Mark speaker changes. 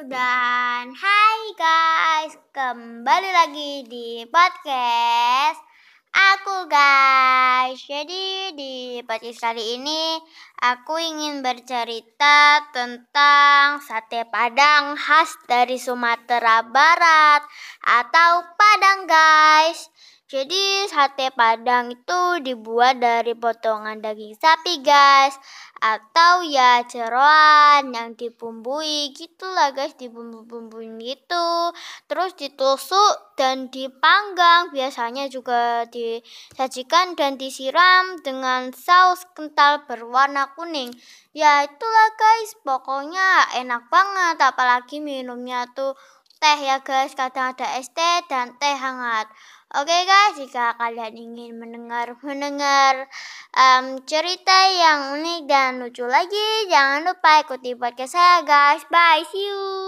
Speaker 1: dan hai guys, kembali lagi di podcast aku guys. Jadi di podcast kali ini aku ingin bercerita tentang sate padang khas dari Sumatera Barat atau Padang guys. Jadi sate padang itu dibuat dari potongan daging sapi guys atau ya jeroan yang dibumbui gitulah guys dibumbu-bumbuin gitu. Terus ditusuk dan dipanggang biasanya juga disajikan dan disiram dengan saus kental berwarna kuning. Ya itulah guys pokoknya enak banget apalagi minumnya tuh teh ya guys kadang ada es teh dan teh hangat Oke guys, jika kalian ingin mendengar mendengar um, cerita yang unik dan lucu lagi, jangan lupa ikuti podcast saya guys. Bye, see you.